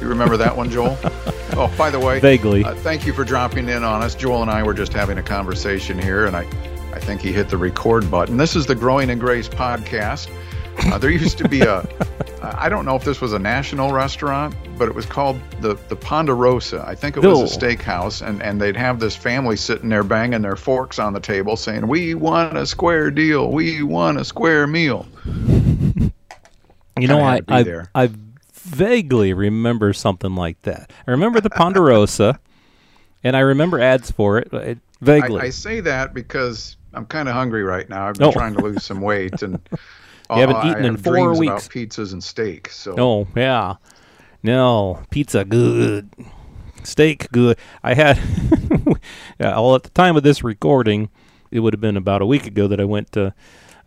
You remember that one, Joel? Oh, by the way, vaguely. Uh, thank you for dropping in on us. Joel and I were just having a conversation here, and I, I think he hit the record button. This is the Growing in Grace podcast. Uh, there used to be a, I don't know if this was a national restaurant, but it was called the the Ponderosa. I think it was a steakhouse, and and they'd have this family sitting there banging their forks on the table, saying, "We want a square deal. We want a square meal." You know, I I, I vaguely remember something like that. I remember the Ponderosa, and I remember ads for it. it vaguely, I, I, say that because I'm kind of hungry right now. I've been oh. trying to lose some weight, and you haven't uh, eaten in four weeks. About pizzas and steak. So, oh yeah, no pizza good, steak good. I had all at the time of this recording. It would have been about a week ago that I went to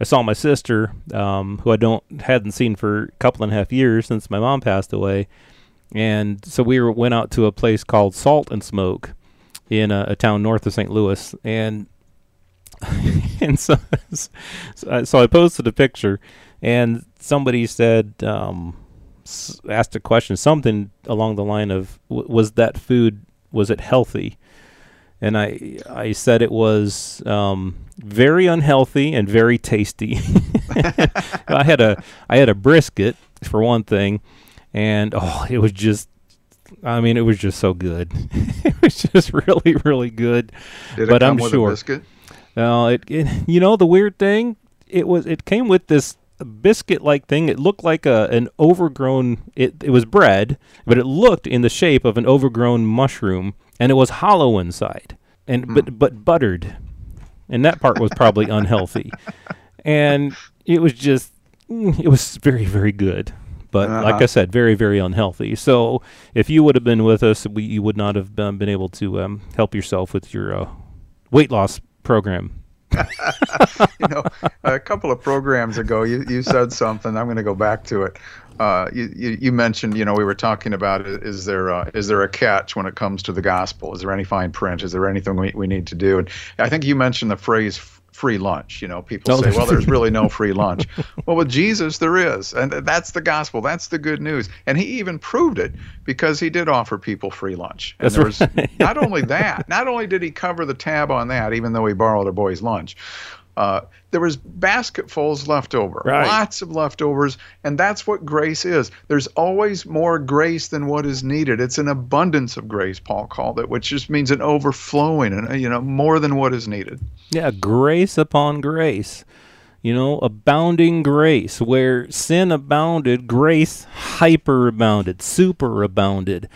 I saw my sister, um, who I don't hadn't seen for a couple and a half years since my mom passed away, and so we were, went out to a place called Salt and Smoke in a, a town north of St. Louis, and and so so I posted a picture, and somebody said um, asked a question, something along the line of, "Was that food was it healthy?" And I I said it was um, very unhealthy and very tasty. I had a I had a brisket for one thing, and oh, it was just. I mean, it was just so good. it was just really, really good. Did but I'm sure. biscuit? No, it, it. You know, the weird thing, it was. It came with this biscuit-like thing. It looked like a an overgrown. It it was bread, but it looked in the shape of an overgrown mushroom, and it was hollow inside, and mm. but but buttered and that part was probably unhealthy. And it was just, it was very, very good. But uh-huh. like I said, very, very unhealthy. So if you would have been with us, we, you would not have been, been able to um, help yourself with your uh, weight loss program. you know, a couple of programs ago, you, you said something. I'm going to go back to it. Uh, you, you, mentioned, you know, we were talking about is there a, is there a catch when it comes to the gospel? Is there any fine print? Is there anything we, we need to do? And I think you mentioned the phrase free lunch. You know, people oh, say, well, there's really no free lunch. well, with Jesus, there is. And that's the gospel. That's the good news. And he even proved it because he did offer people free lunch. And that's there was right. not only that, not only did he cover the tab on that, even though he borrowed a boy's lunch, uh, there was basketfuls left over, right. lots of leftovers, and that's what grace is. There's always more grace than what is needed. It's an abundance of grace, Paul called it, which just means an overflowing, and you know, more than what is needed. Yeah, grace upon grace. You know, abounding grace. Where sin abounded, grace hyperabounded, superabounded.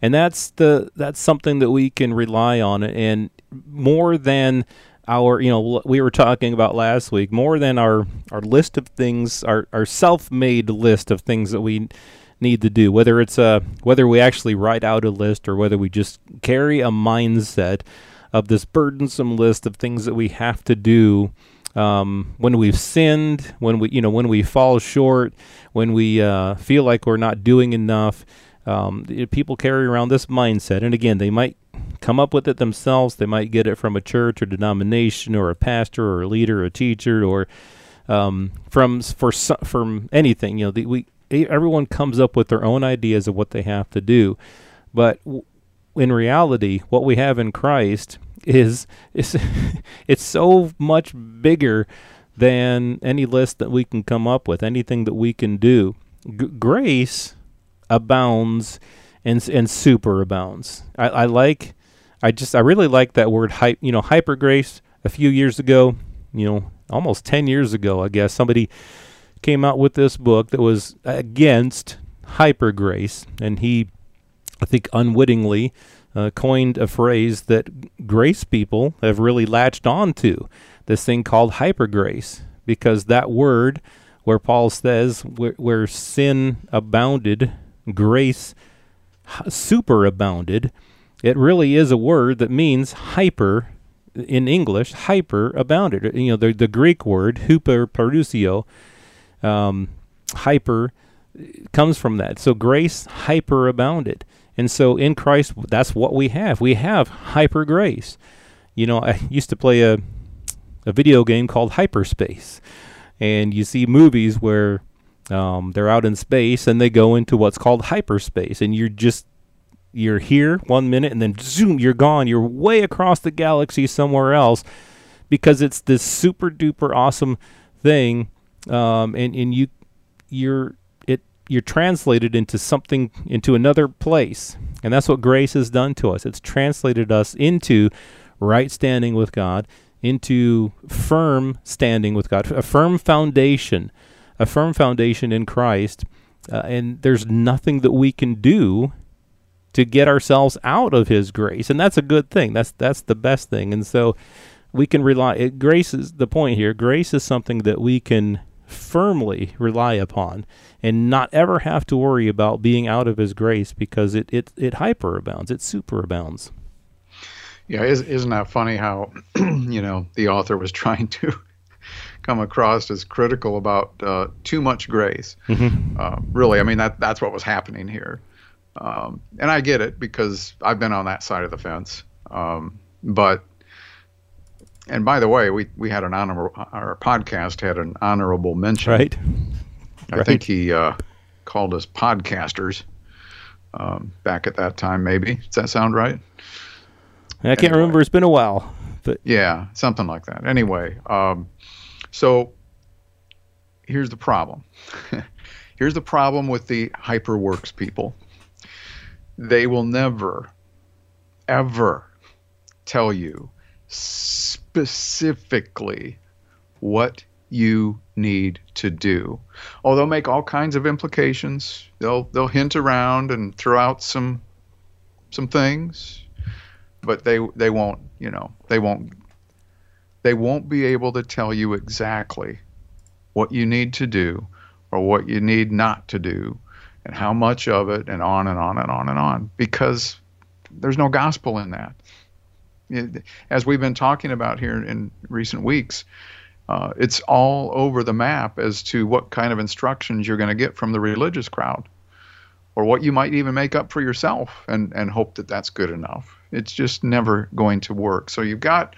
And that's the that's something that we can rely on and more than our you know we were talking about last week more than our our list of things our our self-made list of things that we need to do whether it's a whether we actually write out a list or whether we just carry a mindset of this burdensome list of things that we have to do um, when we've sinned when we you know when we fall short when we uh, feel like we're not doing enough um, people carry around this mindset. And again they might come up with it themselves. They might get it from a church or denomination or a pastor or a leader or a teacher or um, from for from anything. You know, the, we everyone comes up with their own ideas of what they have to do, but w- in reality, what we have in Christ is is it's so much bigger than any list that we can come up with, anything that we can do. G- grace abounds and and super abounds. I, I like I just I really like that word hype. You know, hyper grace. A few years ago, you know, almost ten years ago, I guess somebody came out with this book that was against hyper grace, and he, I think, unwittingly uh, coined a phrase that grace people have really latched on to. This thing called hyper grace, because that word, where Paul says, where, where sin abounded, grace superabounded it really is a word that means hyper in English, hyper abounded. You know, the, the Greek word, huperperisseuo, um, hyper, comes from that. So grace hyper abounded. And so in Christ, that's what we have. We have hyper grace. You know, I used to play a, a video game called Hyperspace. And you see movies where um, they're out in space and they go into what's called hyperspace. And you're just you're here one minute and then zoom, you're gone. You're way across the galaxy somewhere else because it's this super duper awesome thing. Um, and, and you, you're, it, you're translated into something, into another place. And that's what grace has done to us. It's translated us into right standing with God, into firm standing with God, a firm foundation, a firm foundation in Christ. Uh, and there's nothing that we can do to get ourselves out of his grace. And that's a good thing. That's that's the best thing. And so we can rely it, grace is the point here. Grace is something that we can firmly rely upon and not ever have to worry about being out of his grace because it it, it hyperabounds it superabounds. Yeah isn't that funny how you know the author was trying to come across as critical about uh, too much grace? Mm-hmm. uh, really i mean that that's what was happening here um, and I get it because I've been on that side of the fence. Um, but, and by the way, we, we had an honorable, our podcast had an honorable mention. Right. I right. think he uh, called us podcasters um, back at that time, maybe. Does that sound right? I can't anyway. remember. It's been a while. But yeah, something like that. Anyway, um, so here's the problem. here's the problem with the HyperWorks people they will never, ever tell you specifically what you need to do. Oh, they'll make all kinds of implications. They'll they'll hint around and throw out some some things, but they they won't, you know, they won't they won't be able to tell you exactly what you need to do or what you need not to do and how much of it, and on and on and on and on, because there's no gospel in that. As we've been talking about here in recent weeks, uh, it's all over the map as to what kind of instructions you're going to get from the religious crowd, or what you might even make up for yourself and, and hope that that's good enough. It's just never going to work. So you've got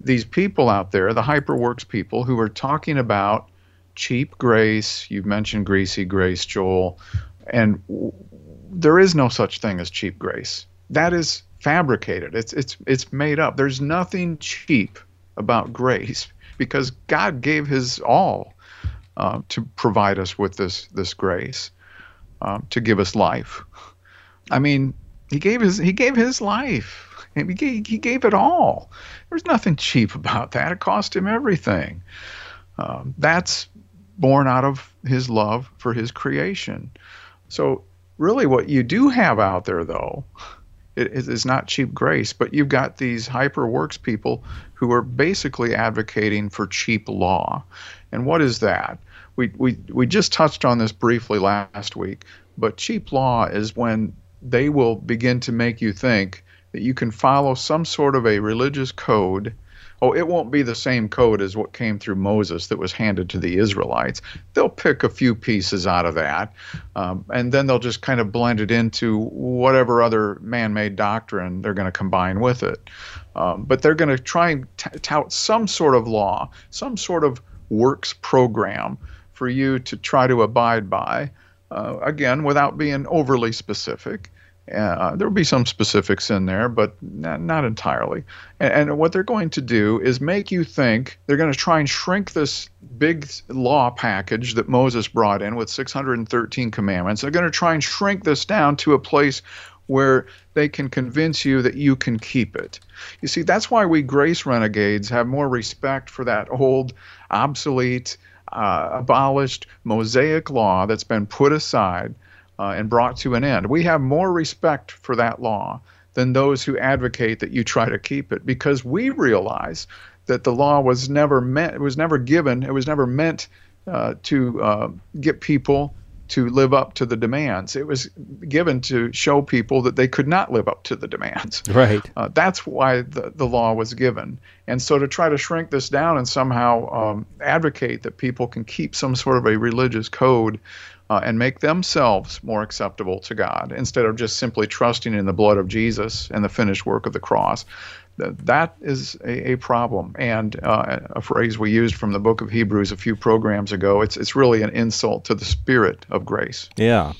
these people out there, the HyperWorks people, who are talking about cheap grace. You've mentioned greasy grace, Joel. And w- there is no such thing as cheap grace. That is fabricated. It's it's it's made up. There's nothing cheap about grace because God gave His all uh, to provide us with this this grace, uh, to give us life. I mean, He gave His He gave His life. He gave, he gave it all. There's nothing cheap about that. It cost him everything. Um, that's born out of his love for his creation. So, really, what you do have out there, though, it is not cheap grace, but you've got these hyper works people who are basically advocating for cheap law. And what is that? We, we, we just touched on this briefly last week, but cheap law is when they will begin to make you think that you can follow some sort of a religious code oh, it won't be the same code as what came through Moses that was handed to the Israelites. They'll pick a few pieces out of that, um, and then they'll just kind of blend it into whatever other man made doctrine they're going to combine with it. Um, but they're going to try and t- tout some sort of law, some sort of works program for you to try to abide by. Uh, again, without being overly specific. Uh, there will be some specifics in there, but not, not entirely. And, and, what they're going to do is make you think they're going to try and shrink this big law package that Moses brought in with 613 commandments. They're going to try and shrink this down to a place where they can convince you that you can keep it. You see, that's why we grace renegades have more respect for that old, obsolete, uh, abolished Mosaic law that's been put aside uh, and brought to an end. We have more respect for that law than those who advocate that you try to keep it because we realize that the law was never meant, it was never given, it was never meant uh, to uh, get people to live up to the demands. It was given to show people that they could not live up to the demands. Right. Uh, that's why the, the law was given. And so to try to shrink this down and somehow um, advocate that people can keep some sort of a religious code uh, and make themselves more acceptable to God instead of just simply trusting in the blood of Jesus and the finished work of the cross. That is a, a problem, and uh, a phrase we used from the book of Hebrews a few programs ago. It's it's really an insult to the spirit of grace. Yeah,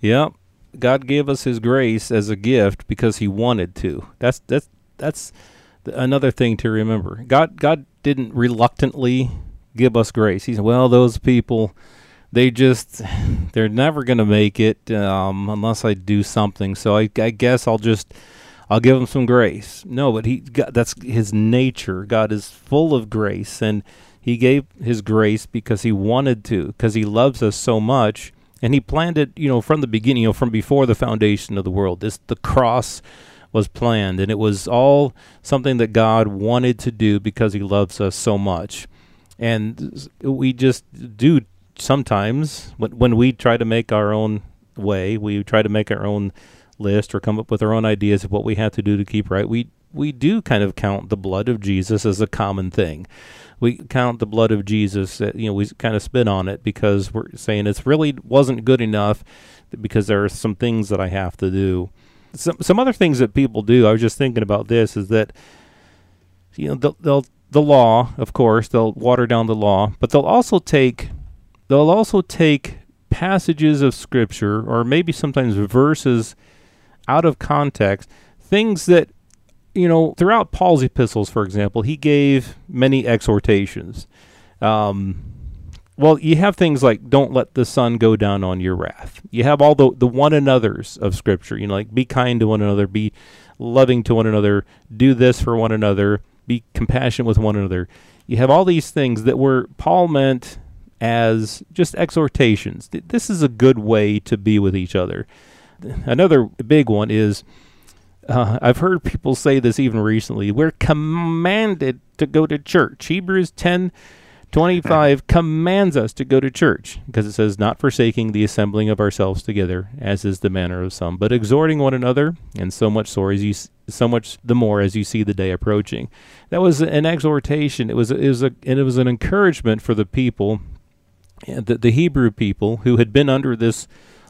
yep. God gave us His grace as a gift because He wanted to. That's that's that's another thing to remember. God God didn't reluctantly give us grace. He said, "Well, those people." They just they're never going to make it um, unless I do something. So I, I, guess I'll just I'll give them some grace. No, but he God, that's his nature. God is full of grace, and he gave his grace because he wanted to, because he loves us so much, and he planned it. You know, from the beginning, you know, from before the foundation of the world. This the cross was planned, and it was all something that God wanted to do because he loves us so much. And we just do sometimes when, when we try to make our own way, we try to make our own list or come up with our own ideas of what we have to do to keep right. We we do kind of count the blood of Jesus as a common thing. We count the blood of Jesus, uh, you know, we kind of spin on it because we're saying it's really wasn't good enough because there are some things that I have to do. Some some other things that people do. I was just thinking about this is that you know they'll, they'll the law, of course, they'll water down the law, but they'll also take they'll also take passages of scripture or maybe sometimes verses out of context, things that you know, throughout Paul's epistles, for example, he gave many exhortations. Um, well, you have things like "Don't let the sun go down on your wrath." You have all the the one another's of Scripture. You know, like be kind to one another, be loving to one another, do this for one another, be compassionate with one another. You have all these things that were Paul meant as just exhortations. This is a good way to be with each other. Another big one is uh, I've heard people say this even recently. We're commanded to go to church. Hebrews 10 25 commands us to go to church because it says, not forsaking the assembling of ourselves together, as is the manner of some, but exhorting one another, and so much so as you so much the more as you see the day approaching. That was an exhortation. It was it was a and it was an encouragement for the people, the, the Hebrew people who had been under this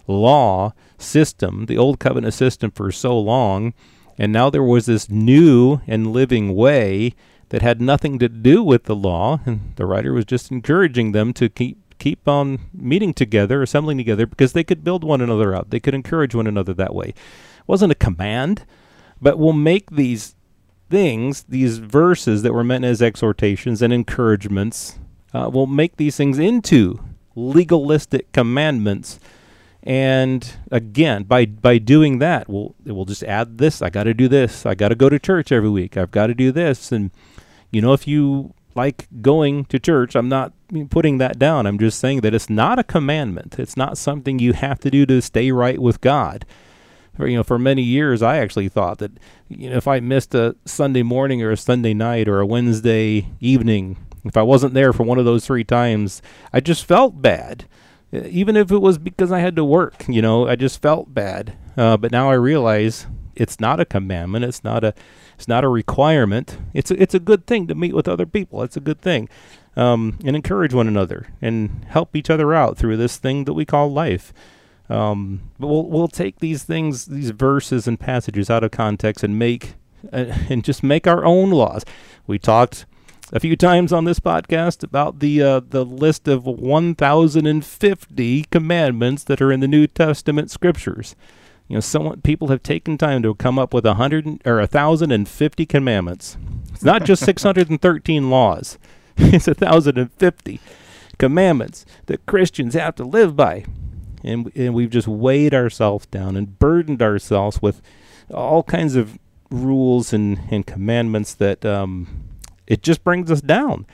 law system, the old covenant system for so long, and now there was this new and living way that had nothing to do with the law, and the writer was just encouraging them to keep keep on meeting together, assembling together, because they could build one another up. They could encourage one another that way. It wasn't a command, but we'll make these things, these verses that were meant as exhortations and encouragements, uh, we'll make these things into legalistic commandments and again, by by doing that, we'll we'll just add this. I got to do this. I got to go to church every week. I've got to do this. And you know, if you like going to church, I'm not putting that down. I'm just saying that it's not a commandment. It's not something you have to do to stay right with God. For, you know, for many years, I actually thought that you know if I missed a Sunday morning or a Sunday night or a Wednesday evening, if I wasn't there for one of those three times, I just felt bad even if it was because I had to work, you know, I just felt bad. Uh, but now I realize it's not a commandment. It's not a it's not a requirement. It's a, it's a good thing to meet with other people. It's a good thing, um, and encourage one another and help each other out through this thing that we call life. Um, but we'll we'll take these things, these verses and passages out of context and make uh, and just make our own laws. We talked a few times on this podcast about the uh, the list of 1,050 commandments that are in the New Testament scriptures. You know, someone people have taken time to come up with hundred or a thousand and fifty commandments. It's not just 613 laws; it's a thousand and fifty commandments that Christians have to live by, and and we've just weighed ourselves down and burdened ourselves with all kinds of rules and and commandments that um, it just brings us down.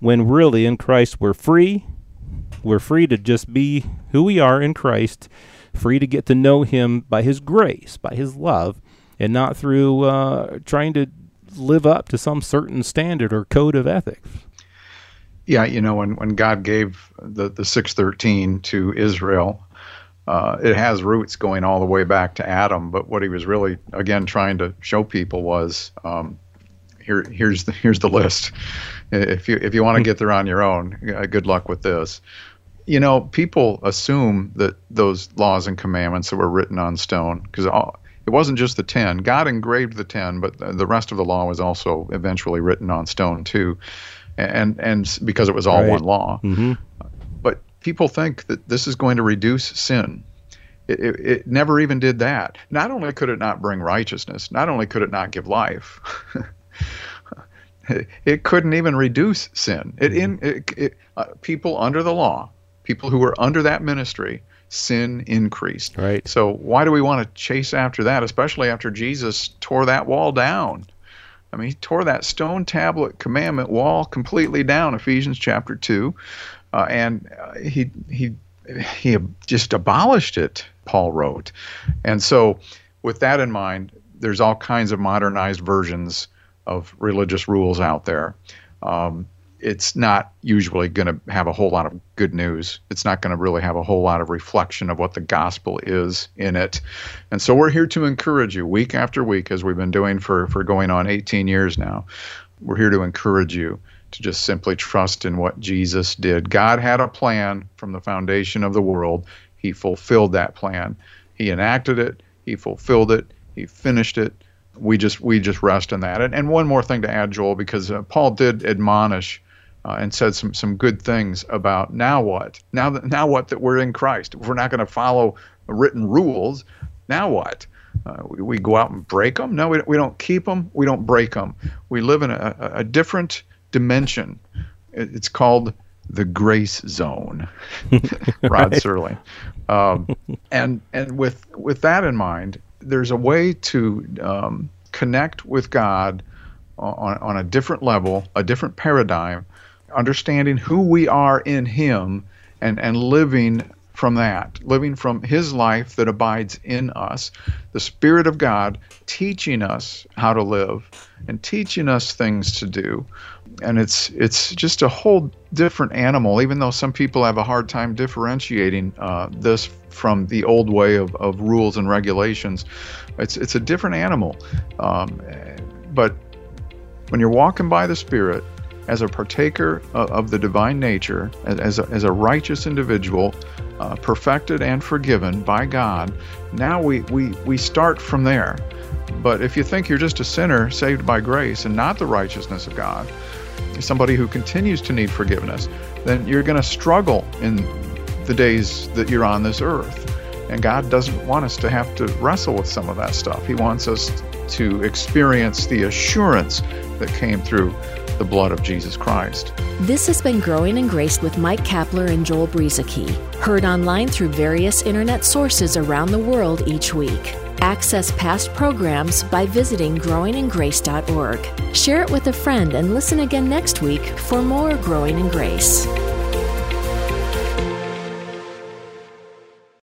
When really in Christ we're free. We're free to just be who we are in Christ, free to get to know Him by His grace, by His love, and not through uh, trying to live up to some certain standard or code of ethics. Yeah, you know, when, when God gave the, the 613 to Israel, uh, it has roots going all the way back to Adam. But what he was really, again, trying to show people was um, here, here's the here's the list. If you if you want to get there on your own, uh, good luck with this. You know, people assume that those laws and commandments that were written on stone, because it wasn't just the ten. God engraved the ten, but the rest of the law was also eventually written on stone too, and and because it was all right. one law. Mm-hmm. But people think that this is going to reduce sin. It, it, it, never even did that. Not only could it not bring righteousness, not only could it not give life, it couldn't even reduce sin. It in it, it, uh, people under the law, people who were under that ministry, sin increased. Right. So why do we want to chase after that, especially after Jesus tore that wall down? I mean, he tore that stone tablet commandment wall completely down. Ephesians chapter two, uh, and uh, he he he just abolished it. Paul wrote, and so with that in mind, there's all kinds of modernized versions of religious rules out there. Um, it's not usually going to have a whole lot of good news. It's not going to really have a whole lot of reflection of what the gospel is in it. And so we're here to encourage you week after week, as we've been doing for, for going on 18 years now. We're here to encourage you to just simply trust in what Jesus did. God had a plan from the foundation of the world, He fulfilled that plan. He enacted it, He fulfilled it, He finished it we just we just rest in that. And, and one more thing to add, Joel, because uh, Paul did admonish uh, and said some some good things about now what now that now what that we're in Christ. If we're not going to follow written rules, now what? Uh, we, we, go out and break them? No, we, we don't keep them. We don't break them. We live in a, a different dimension. It's called the grace zone. Rod Serling. Um, and and with with that in mind, there's a way to um, connect with God on, on a different level, a different paradigm, understanding who we are in Him and, and living from that, living from His life that abides in us, the Spirit of God teaching us how to live and teaching us things to do. And it's it's just a whole different animal, even though some people have a hard time differentiating uh, this from the old way of, of rules and regulations. It's it's a different animal, um, but when you're walking by the Spirit as a partaker of, the divine nature, as, a, as a righteous individual, uh, perfected and forgiven by God, now we, we, we start from there. But if you think you're just a sinner saved by grace and not the righteousness of God, somebody who continues to need forgiveness, then you're going to struggle in the days that you're on this earth. And God doesn't want us to have to wrestle with some of that stuff. He wants us to experience the assurance that came through the blood of Jesus Christ. This has been Growing in Grace with Mike Kapler and Joel Brueseke, heard online through various internet sources around the world each week. Access past programs by visiting growingingrace.org. Share it with a friend and listen again next week for more Growing in Grace.